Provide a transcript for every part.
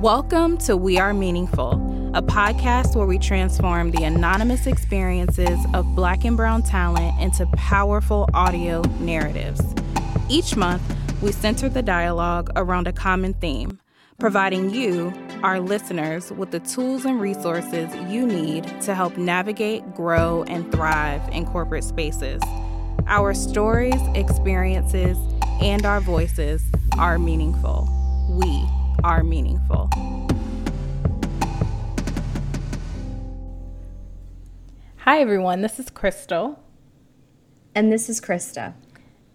Welcome to We Are Meaningful, a podcast where we transform the anonymous experiences of Black and Brown talent into powerful audio narratives. Each month, we center the dialogue around a common theme, providing you, our listeners, with the tools and resources you need to help navigate, grow, and thrive in corporate spaces. Our stories, experiences, and our voices are meaningful. We are meaningful. Hi, everyone. This is Crystal. And this is Krista.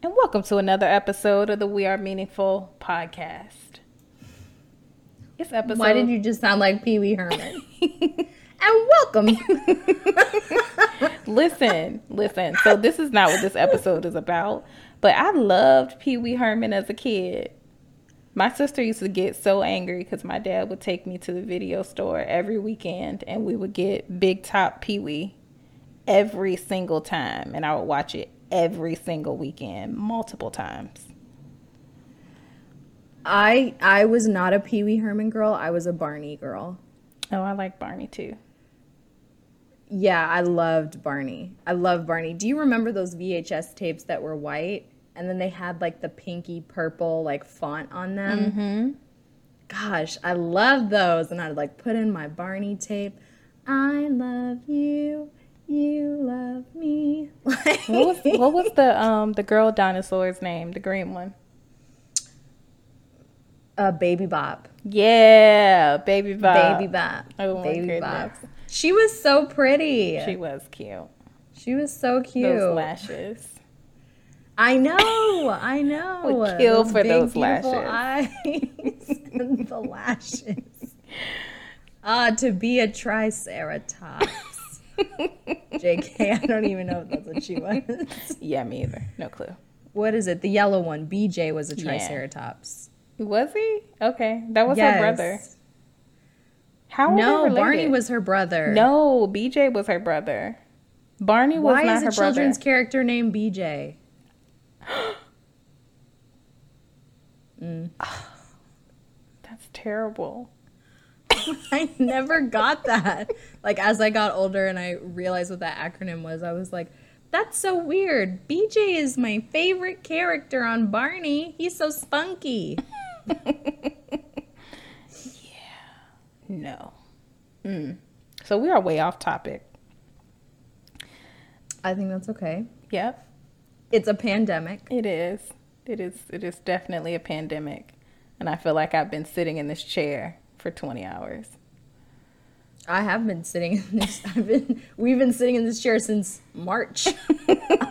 And welcome to another episode of the We Are Meaningful podcast. This episode. Why did you just sound like Pee Wee Herman? and welcome. listen, listen. So, this is not what this episode is about, but I loved Pee Wee Herman as a kid. My sister used to get so angry because my dad would take me to the video store every weekend and we would get Big Top Pee Wee every single time. And I would watch it every single weekend, multiple times. I I was not a Pee Wee Herman girl. I was a Barney girl. Oh, I like Barney too. Yeah, I loved Barney. I love Barney. Do you remember those VHS tapes that were white? And then they had like the pinky purple like font on them. Mm-hmm. Gosh, I love those, and I'd like put in my Barney tape. I love you, you love me. what was what was the um the girl dinosaur's name? The green one. Uh, Baby Bop. Yeah, Baby Bop. Baby Bop. Oh Baby. Bop. She was so pretty. She was cute. She was so cute. Those lashes. I know, I know. Would kill those for those lashes. Eyes and the lashes. Ah, uh, to be a triceratops. JK, I don't even know if that's what she was. Yeah, me either. No clue. What is it? The yellow one. BJ was a triceratops. Yeah. Was he? Okay. That was yes. her brother. How No, Barney was her brother. No, BJ was her brother. Barney was Why not her brother. Why is a children's character named BJ? Mm. That's terrible. I never got that. Like as I got older and I realized what that acronym was, I was like, that's so weird. BJ is my favorite character on Barney. He's so spunky. yeah. No. Mm. So we are way off topic. I think that's okay. Yep. It's a pandemic. It is. It is. It is definitely a pandemic, and I feel like I've been sitting in this chair for 20 hours. I have been sitting in this. I've been. We've been sitting in this chair since March.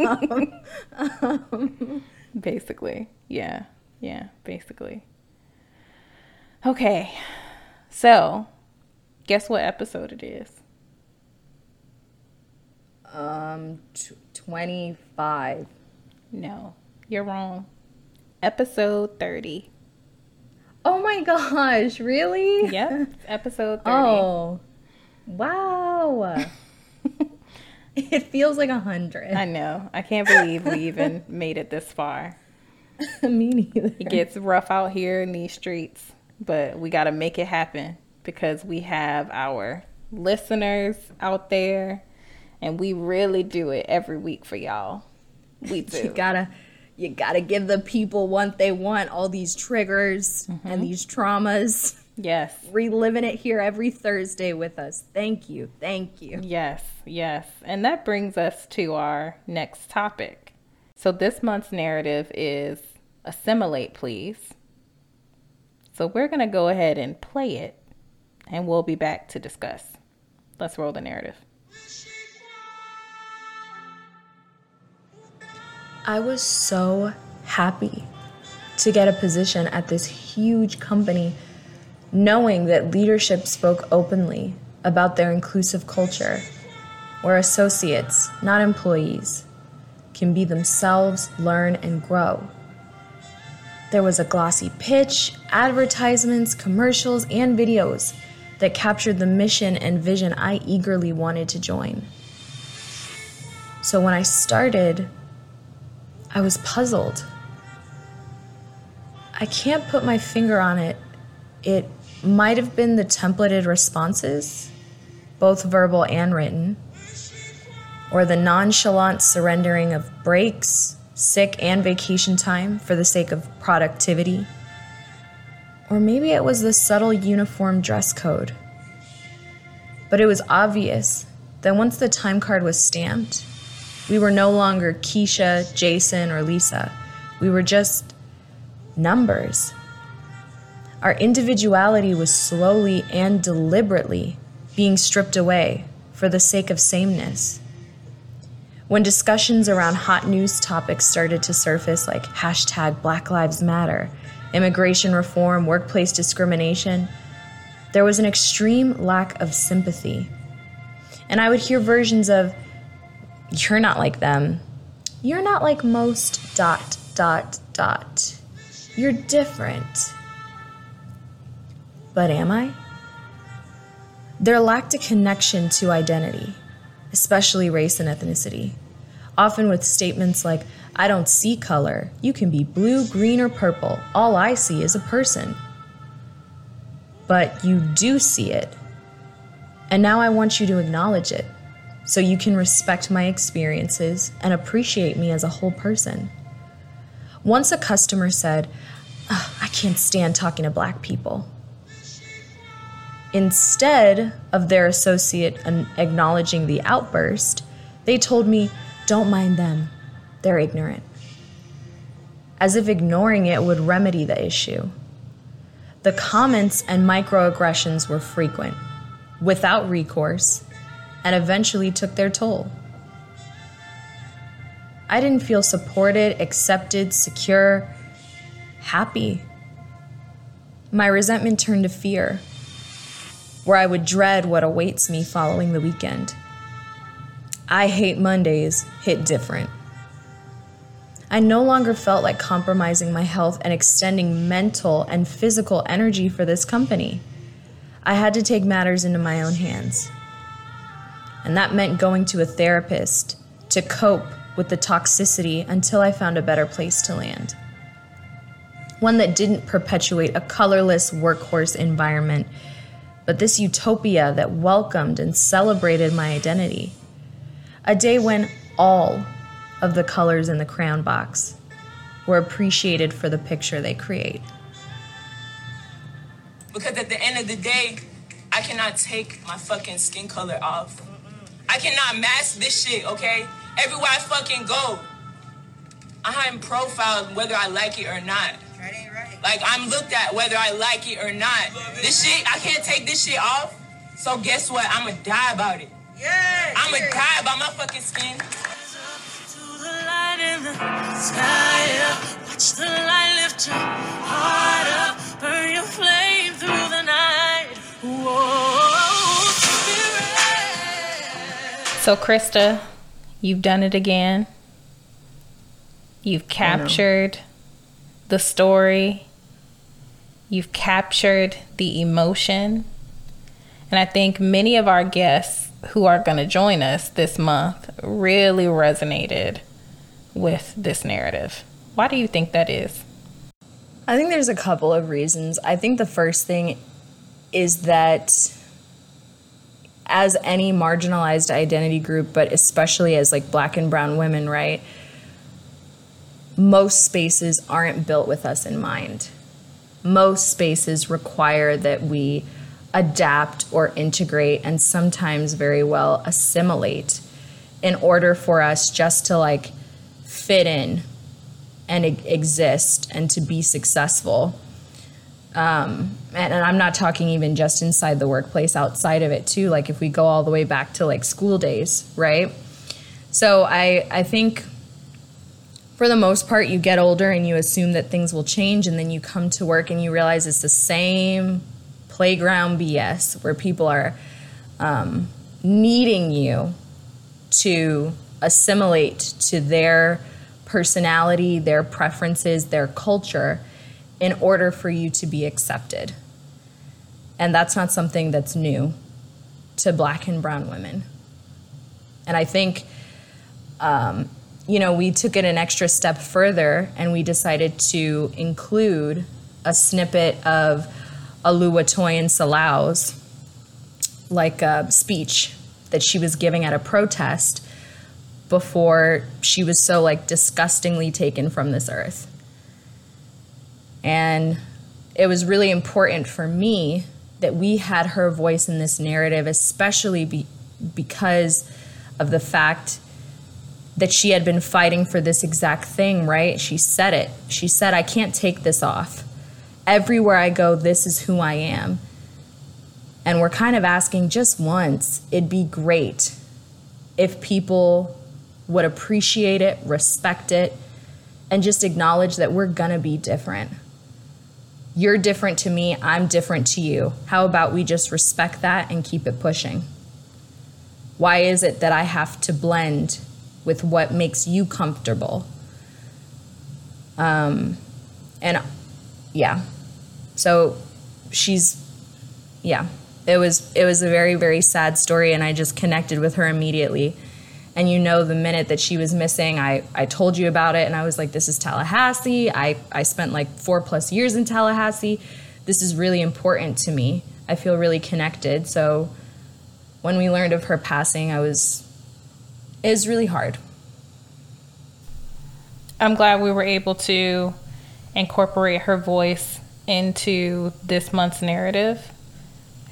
um, um, basically, yeah, yeah, basically. Okay, so guess what episode it is? Um, t- twenty-five. No, you're wrong. Episode 30. Oh my gosh, really? Yep, episode 30. Oh, wow. it feels like a hundred. I know. I can't believe we even made it this far. Me neither. It gets rough out here in these streets, but we got to make it happen because we have our listeners out there and we really do it every week for y'all. We do. You gotta you gotta give the people what they want, all these triggers mm-hmm. and these traumas. Yes. Reliving it here every Thursday with us. Thank you. Thank you. Yes, yes. And that brings us to our next topic. So this month's narrative is Assimilate, Please. So we're going to go ahead and play it and we'll be back to discuss. Let's roll the narrative. I was so happy to get a position at this huge company, knowing that leadership spoke openly about their inclusive culture, where associates, not employees, can be themselves, learn, and grow. There was a glossy pitch, advertisements, commercials, and videos that captured the mission and vision I eagerly wanted to join. So when I started, I was puzzled. I can't put my finger on it. It might have been the templated responses, both verbal and written, or the nonchalant surrendering of breaks, sick, and vacation time for the sake of productivity. Or maybe it was the subtle uniform dress code. But it was obvious that once the time card was stamped, we were no longer Keisha, Jason, or Lisa. We were just numbers. Our individuality was slowly and deliberately being stripped away for the sake of sameness. When discussions around hot news topics started to surface, like hashtag Black Lives Matter, immigration reform, workplace discrimination, there was an extreme lack of sympathy. And I would hear versions of, you're not like them. You're not like most dot dot dot. You're different. But am I? There lacked a connection to identity, especially race and ethnicity, often with statements like, I don't see color. You can be blue, green, or purple. All I see is a person. But you do see it. And now I want you to acknowledge it so you can respect my experiences and appreciate me as a whole person. Once a customer said, I can't stand talking to black people. Instead of their associate acknowledging the outburst, they told me, Don't mind them, they're ignorant. As if ignoring it would remedy the issue. The comments and microaggressions were frequent, without recourse, and eventually took their toll. I didn't feel supported, accepted, secure, happy. My resentment turned to fear, where I would dread what awaits me following the weekend. I hate Mondays hit different. I no longer felt like compromising my health and extending mental and physical energy for this company. I had to take matters into my own hands and that meant going to a therapist to cope with the toxicity until I found a better place to land. One that didn't perpetuate a colorless workhorse environment, but this utopia that welcomed and celebrated my identity. A day when all of the colors in the crayon box were appreciated for the picture they create. Because at the end of the day, I cannot take my fucking skin color off. I cannot mask this shit, okay? Everywhere I fucking go, I'm profiled whether I like it or not. Like I'm looked at whether I like it or not. This shit, I can't take this shit off. So guess what? I'ma die about it. Yeah. I'ma yeah. die about my fucking skin. Watch the light lift your heart up, So, Krista, you've done it again. You've captured the story, you've captured the emotion. And I think many of our guests who are going to join us this month really resonated with this narrative. Why do you think that is? I think there's a couple of reasons. I think the first thing is that as any marginalized identity group, but especially as like black and brown women, right? Most spaces aren't built with us in mind. Most spaces require that we adapt or integrate and sometimes very well assimilate in order for us just to like fit in and exist and to be successful um, and, and, I'm not talking even just inside the workplace, outside of it too. Like if we go all the way back to like school days, right? So I I think for the most part you get older and you assume that things will change, and then you come to work and you realize it's the same playground BS where people are um, needing you to assimilate to their personality, their preferences, their culture in order for you to be accepted. And that's not something that's new to black and brown women. And I think, um, you know, we took it an extra step further and we decided to include a snippet of Oluwatoyin Salau's like a speech that she was giving at a protest before she was so like disgustingly taken from this earth. And it was really important for me that we had her voice in this narrative, especially be, because of the fact that she had been fighting for this exact thing, right? She said it. She said, I can't take this off. Everywhere I go, this is who I am. And we're kind of asking just once, it'd be great if people would appreciate it, respect it, and just acknowledge that we're gonna be different. You're different to me, I'm different to you. How about we just respect that and keep it pushing? Why is it that I have to blend with what makes you comfortable? Um, and yeah, so she's, yeah, it was it was a very very sad story, and I just connected with her immediately and you know the minute that she was missing i, I told you about it and i was like this is tallahassee. I, I spent like four plus years in tallahassee. This is really important to me. I feel really connected. So when we learned of her passing i was it was really hard. I'm glad we were able to incorporate her voice into this month's narrative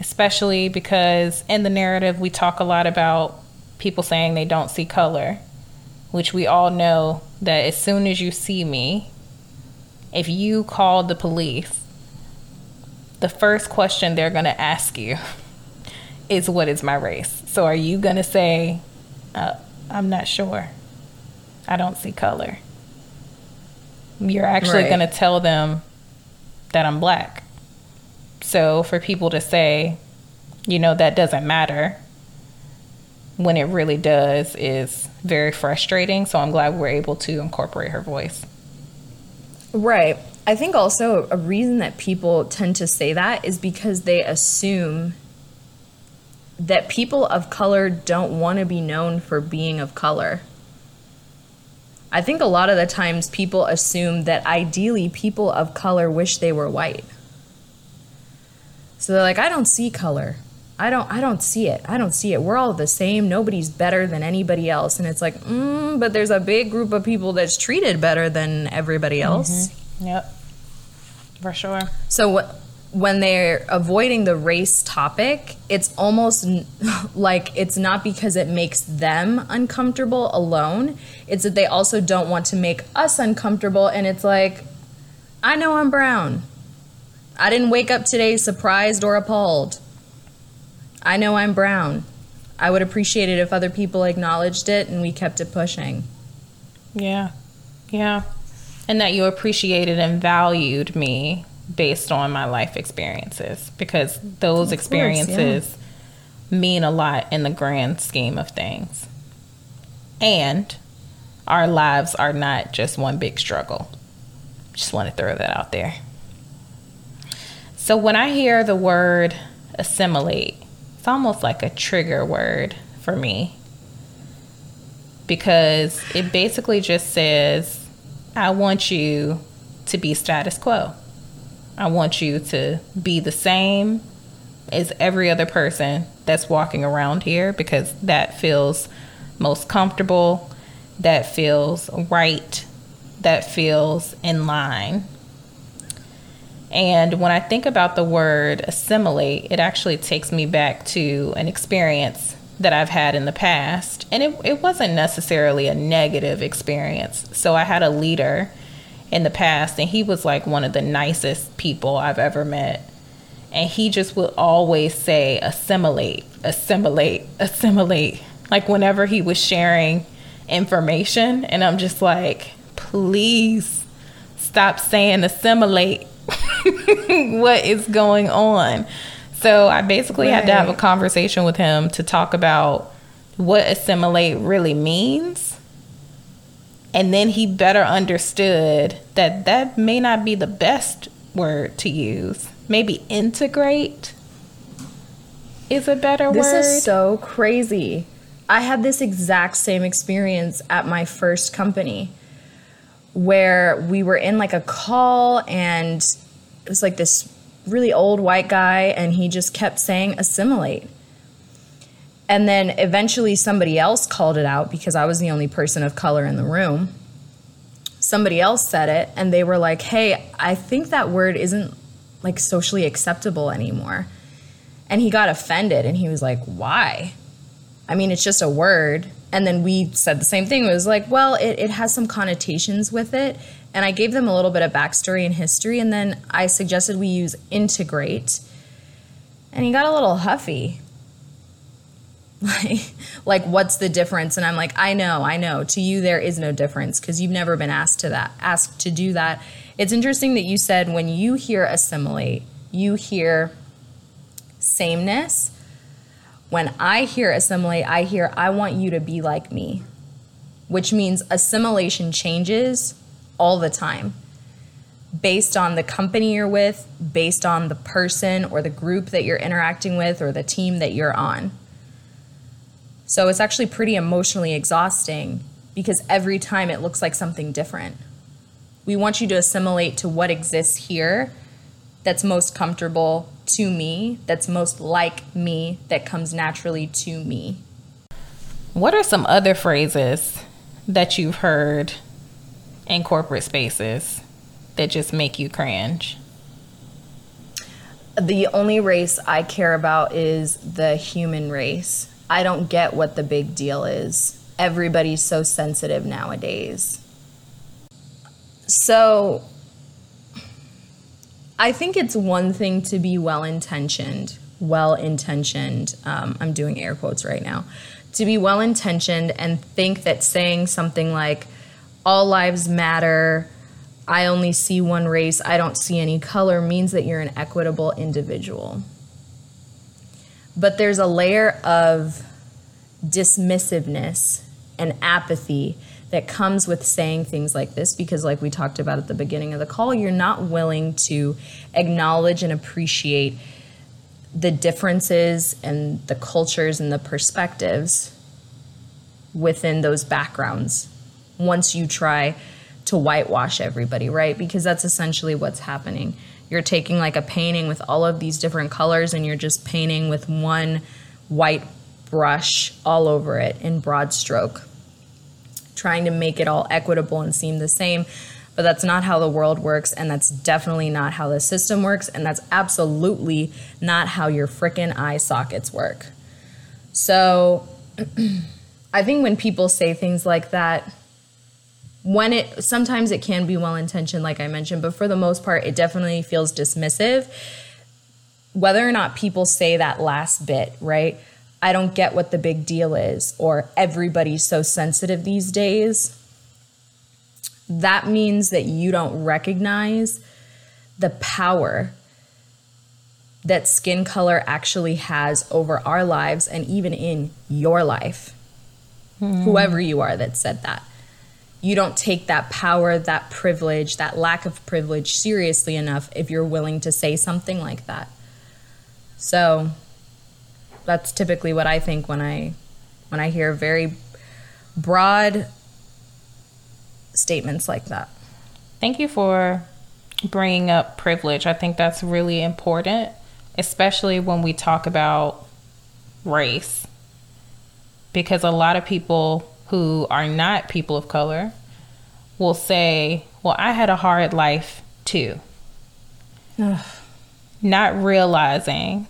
especially because in the narrative we talk a lot about people saying they don't see color, which we all know that as soon as you see me, if you call the police, the first question they're going to ask you is, What is my race? So are you going to say, uh, I'm not sure? I don't see color. You're actually right. going to tell them that I'm black. So for people to say, you know, that doesn't matter, when it really does is very frustrating. So I'm glad we're able to incorporate her voice. Right. I think also a reason that people tend to say that is because they assume that people of color don't want to be known for being of color. I think a lot of the times people assume that ideally people of color wish they were white. So they're like, I don't see color. I don't I don't see it. I don't see it. We're all the same. Nobody's better than anybody else. And it's like, mm, but there's a big group of people that's treated better than everybody mm-hmm. else. Mm-hmm. Yep. For sure. So when they're avoiding the race topic, it's almost like it's not because it makes them uncomfortable alone. It's that they also don't want to make us uncomfortable. And it's like, I know I'm brown. I didn't wake up today surprised or appalled. I know I'm brown. I would appreciate it if other people acknowledged it and we kept it pushing. Yeah. Yeah. And that you appreciated and valued me based on my life experiences because those experiences course, yeah. mean a lot in the grand scheme of things. And our lives are not just one big struggle. Just want to throw that out there. So when I hear the word assimilate, it's almost like a trigger word for me because it basically just says, I want you to be status quo. I want you to be the same as every other person that's walking around here because that feels most comfortable, that feels right, that feels in line and when I think about the word assimilate, it actually takes me back to an experience that I've had in the past. And it, it wasn't necessarily a negative experience. So I had a leader in the past, and he was like one of the nicest people I've ever met. And he just would always say, assimilate, assimilate, assimilate. Like whenever he was sharing information. And I'm just like, please stop saying assimilate what is going on? So I basically right. had to have a conversation with him to talk about what assimilate really means. And then he better understood that that may not be the best word to use. Maybe integrate is a better this word. This is so crazy. I had this exact same experience at my first company where we were in like a call and it was like this really old white guy, and he just kept saying assimilate. And then eventually somebody else called it out because I was the only person of color in the room. Somebody else said it, and they were like, hey, I think that word isn't like socially acceptable anymore. And he got offended and he was like, why? I mean, it's just a word. And then we said the same thing. It was like, well, it, it has some connotations with it. And I gave them a little bit of backstory and history. And then I suggested we use integrate. And he got a little huffy. Like, like what's the difference? And I'm like, I know, I know. To you, there is no difference because you've never been asked to that, asked to do that. It's interesting that you said when you hear assimilate, you hear sameness. When I hear assimilate, I hear I want you to be like me, which means assimilation changes all the time based on the company you're with, based on the person or the group that you're interacting with or the team that you're on. So it's actually pretty emotionally exhausting because every time it looks like something different. We want you to assimilate to what exists here that's most comfortable to me, that's most like me, that comes naturally to me. What are some other phrases that you've heard in corporate spaces that just make you cringe? The only race I care about is the human race. I don't get what the big deal is. Everybody's so sensitive nowadays. So, I think it's one thing to be well intentioned, well intentioned. Um, I'm doing air quotes right now. To be well intentioned and think that saying something like, all lives matter, I only see one race, I don't see any color, means that you're an equitable individual. But there's a layer of dismissiveness and apathy that comes with saying things like this because, like we talked about at the beginning of the call, you're not willing to acknowledge and appreciate the differences and the cultures and the perspectives within those backgrounds once you try to whitewash everybody, right? Because that's essentially what's happening you're taking like a painting with all of these different colors and you're just painting with one white brush all over it in broad stroke, trying to make it all equitable and seem the same. But that's not how the world works, and that's definitely not how the system works, and that's absolutely not how your frickin' eye sockets work. So I think when people say things like that, when it sometimes it can be well intentioned like i mentioned but for the most part it definitely feels dismissive. Whether or not people say that last bit right? I don't get what the big deal is or everybody's so sensitive these days. That means that you don't recognize the power that skin color actually has over our lives and even in your life. Mm. whoever you are that said that you don't take that power, that privilege, that lack of privilege seriously enough if you're willing to say something like that. So that's typically what I think when I when I hear very broad statements like that. Thank you for bringing up privilege. I think that's really important, especially when we talk about race. Because a lot of people who are not people of color will say, Well, I had a hard life too. Ugh. Not realizing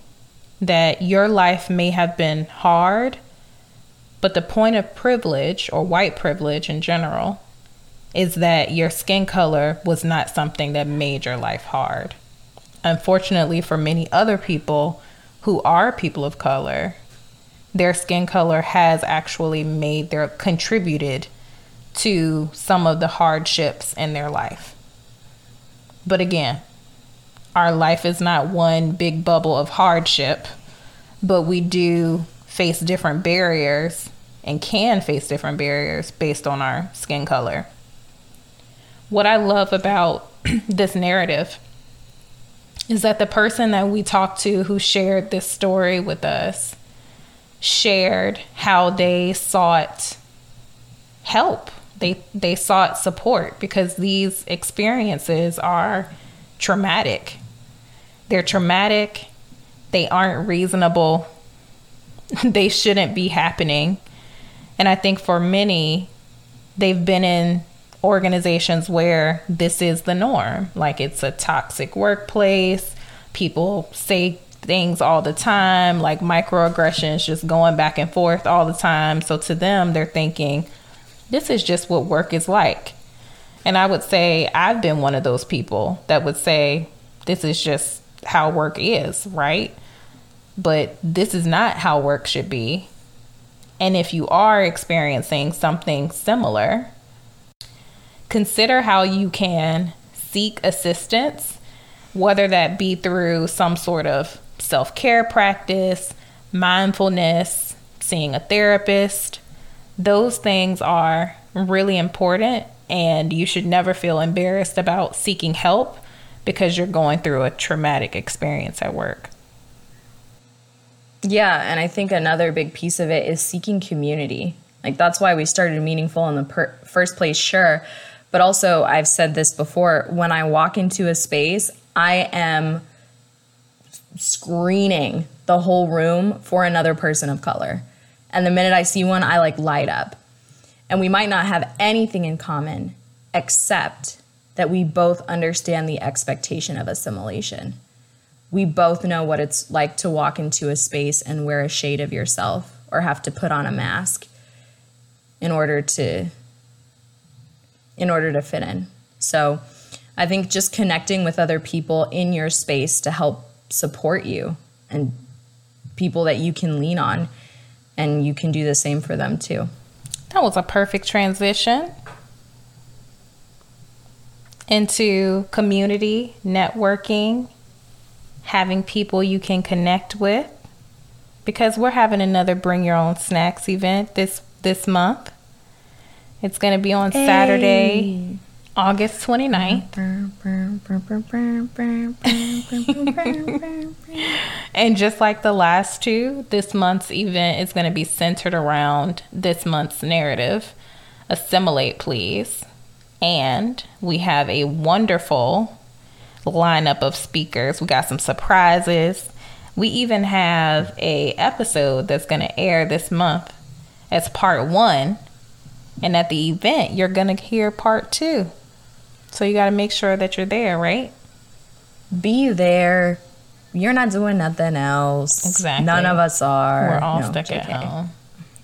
that your life may have been hard, but the point of privilege or white privilege in general is that your skin color was not something that made your life hard. Unfortunately, for many other people who are people of color, their skin color has actually made their contributed to some of the hardships in their life. But again, our life is not one big bubble of hardship, but we do face different barriers and can face different barriers based on our skin color. What I love about this narrative is that the person that we talked to who shared this story with us shared how they sought help. They they sought support because these experiences are traumatic. they're traumatic, they aren't reasonable, they shouldn't be happening. And I think for many, they've been in organizations where this is the norm. Like it's a toxic workplace, people say things all the time, like microaggressions just going back and forth all the time. So to them, they're thinking, this is just what work is like. And I would say I've been one of those people that would say, this is just how work is, right? But this is not how work should be. And if you are experiencing something similar, consider how you can seek assistance, whether that be through some sort of self care practice, mindfulness, seeing a therapist. Those things are really important, and you should never feel embarrassed about seeking help because you're going through a traumatic experience at work. Yeah, and I think another big piece of it is seeking community. Like that's why we started meaningful in the per- first place, sure. But also, I've said this before when I walk into a space, I am screening the whole room for another person of color. And the minute I see one, I like light up. And we might not have anything in common except that we both understand the expectation of assimilation. We both know what it's like to walk into a space and wear a shade of yourself or have to put on a mask in order to in order to fit in. So, I think just connecting with other people in your space to help support you and people that you can lean on and you can do the same for them too. That was a perfect transition into community, networking, having people you can connect with because we're having another bring your own snacks event this this month. It's going to be on hey. Saturday, August 29th. and just like the last two, this month's event is going to be centered around this month's narrative Assimilate, Please. And we have a wonderful lineup of speakers. We got some surprises. We even have a episode that's going to air this month as part 1 and at the event you're going to hear part 2. So you got to make sure that you're there, right? Be there. You're not doing nothing else. Exactly. None of us are. We're all no, stuck JK. at home.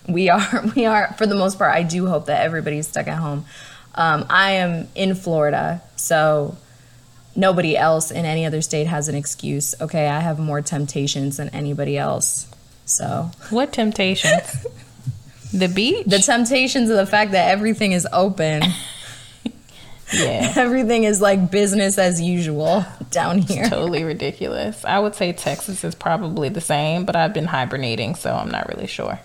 We are. We are. For the most part, I do hope that everybody's stuck at home. Um, I am in Florida, so nobody else in any other state has an excuse. Okay, I have more temptations than anybody else. So what temptations? the beach. The temptations of the fact that everything is open. Yeah. Everything is like business as usual down here. It's totally ridiculous. I would say Texas is probably the same, but I've been hibernating, so I'm not really sure.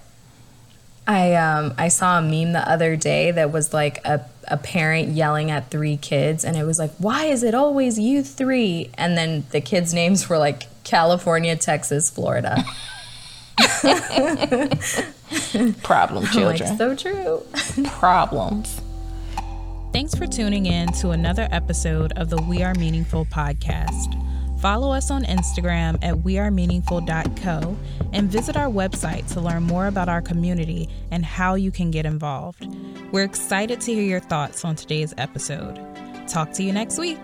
I um I saw a meme the other day that was like a, a parent yelling at three kids and it was like, Why is it always you three? And then the kids' names were like California, Texas, Florida. Problem children. Like, so true. Problems. Thanks for tuning in to another episode of the We Are Meaningful podcast. Follow us on Instagram at wearemeaningful.co and visit our website to learn more about our community and how you can get involved. We're excited to hear your thoughts on today's episode. Talk to you next week.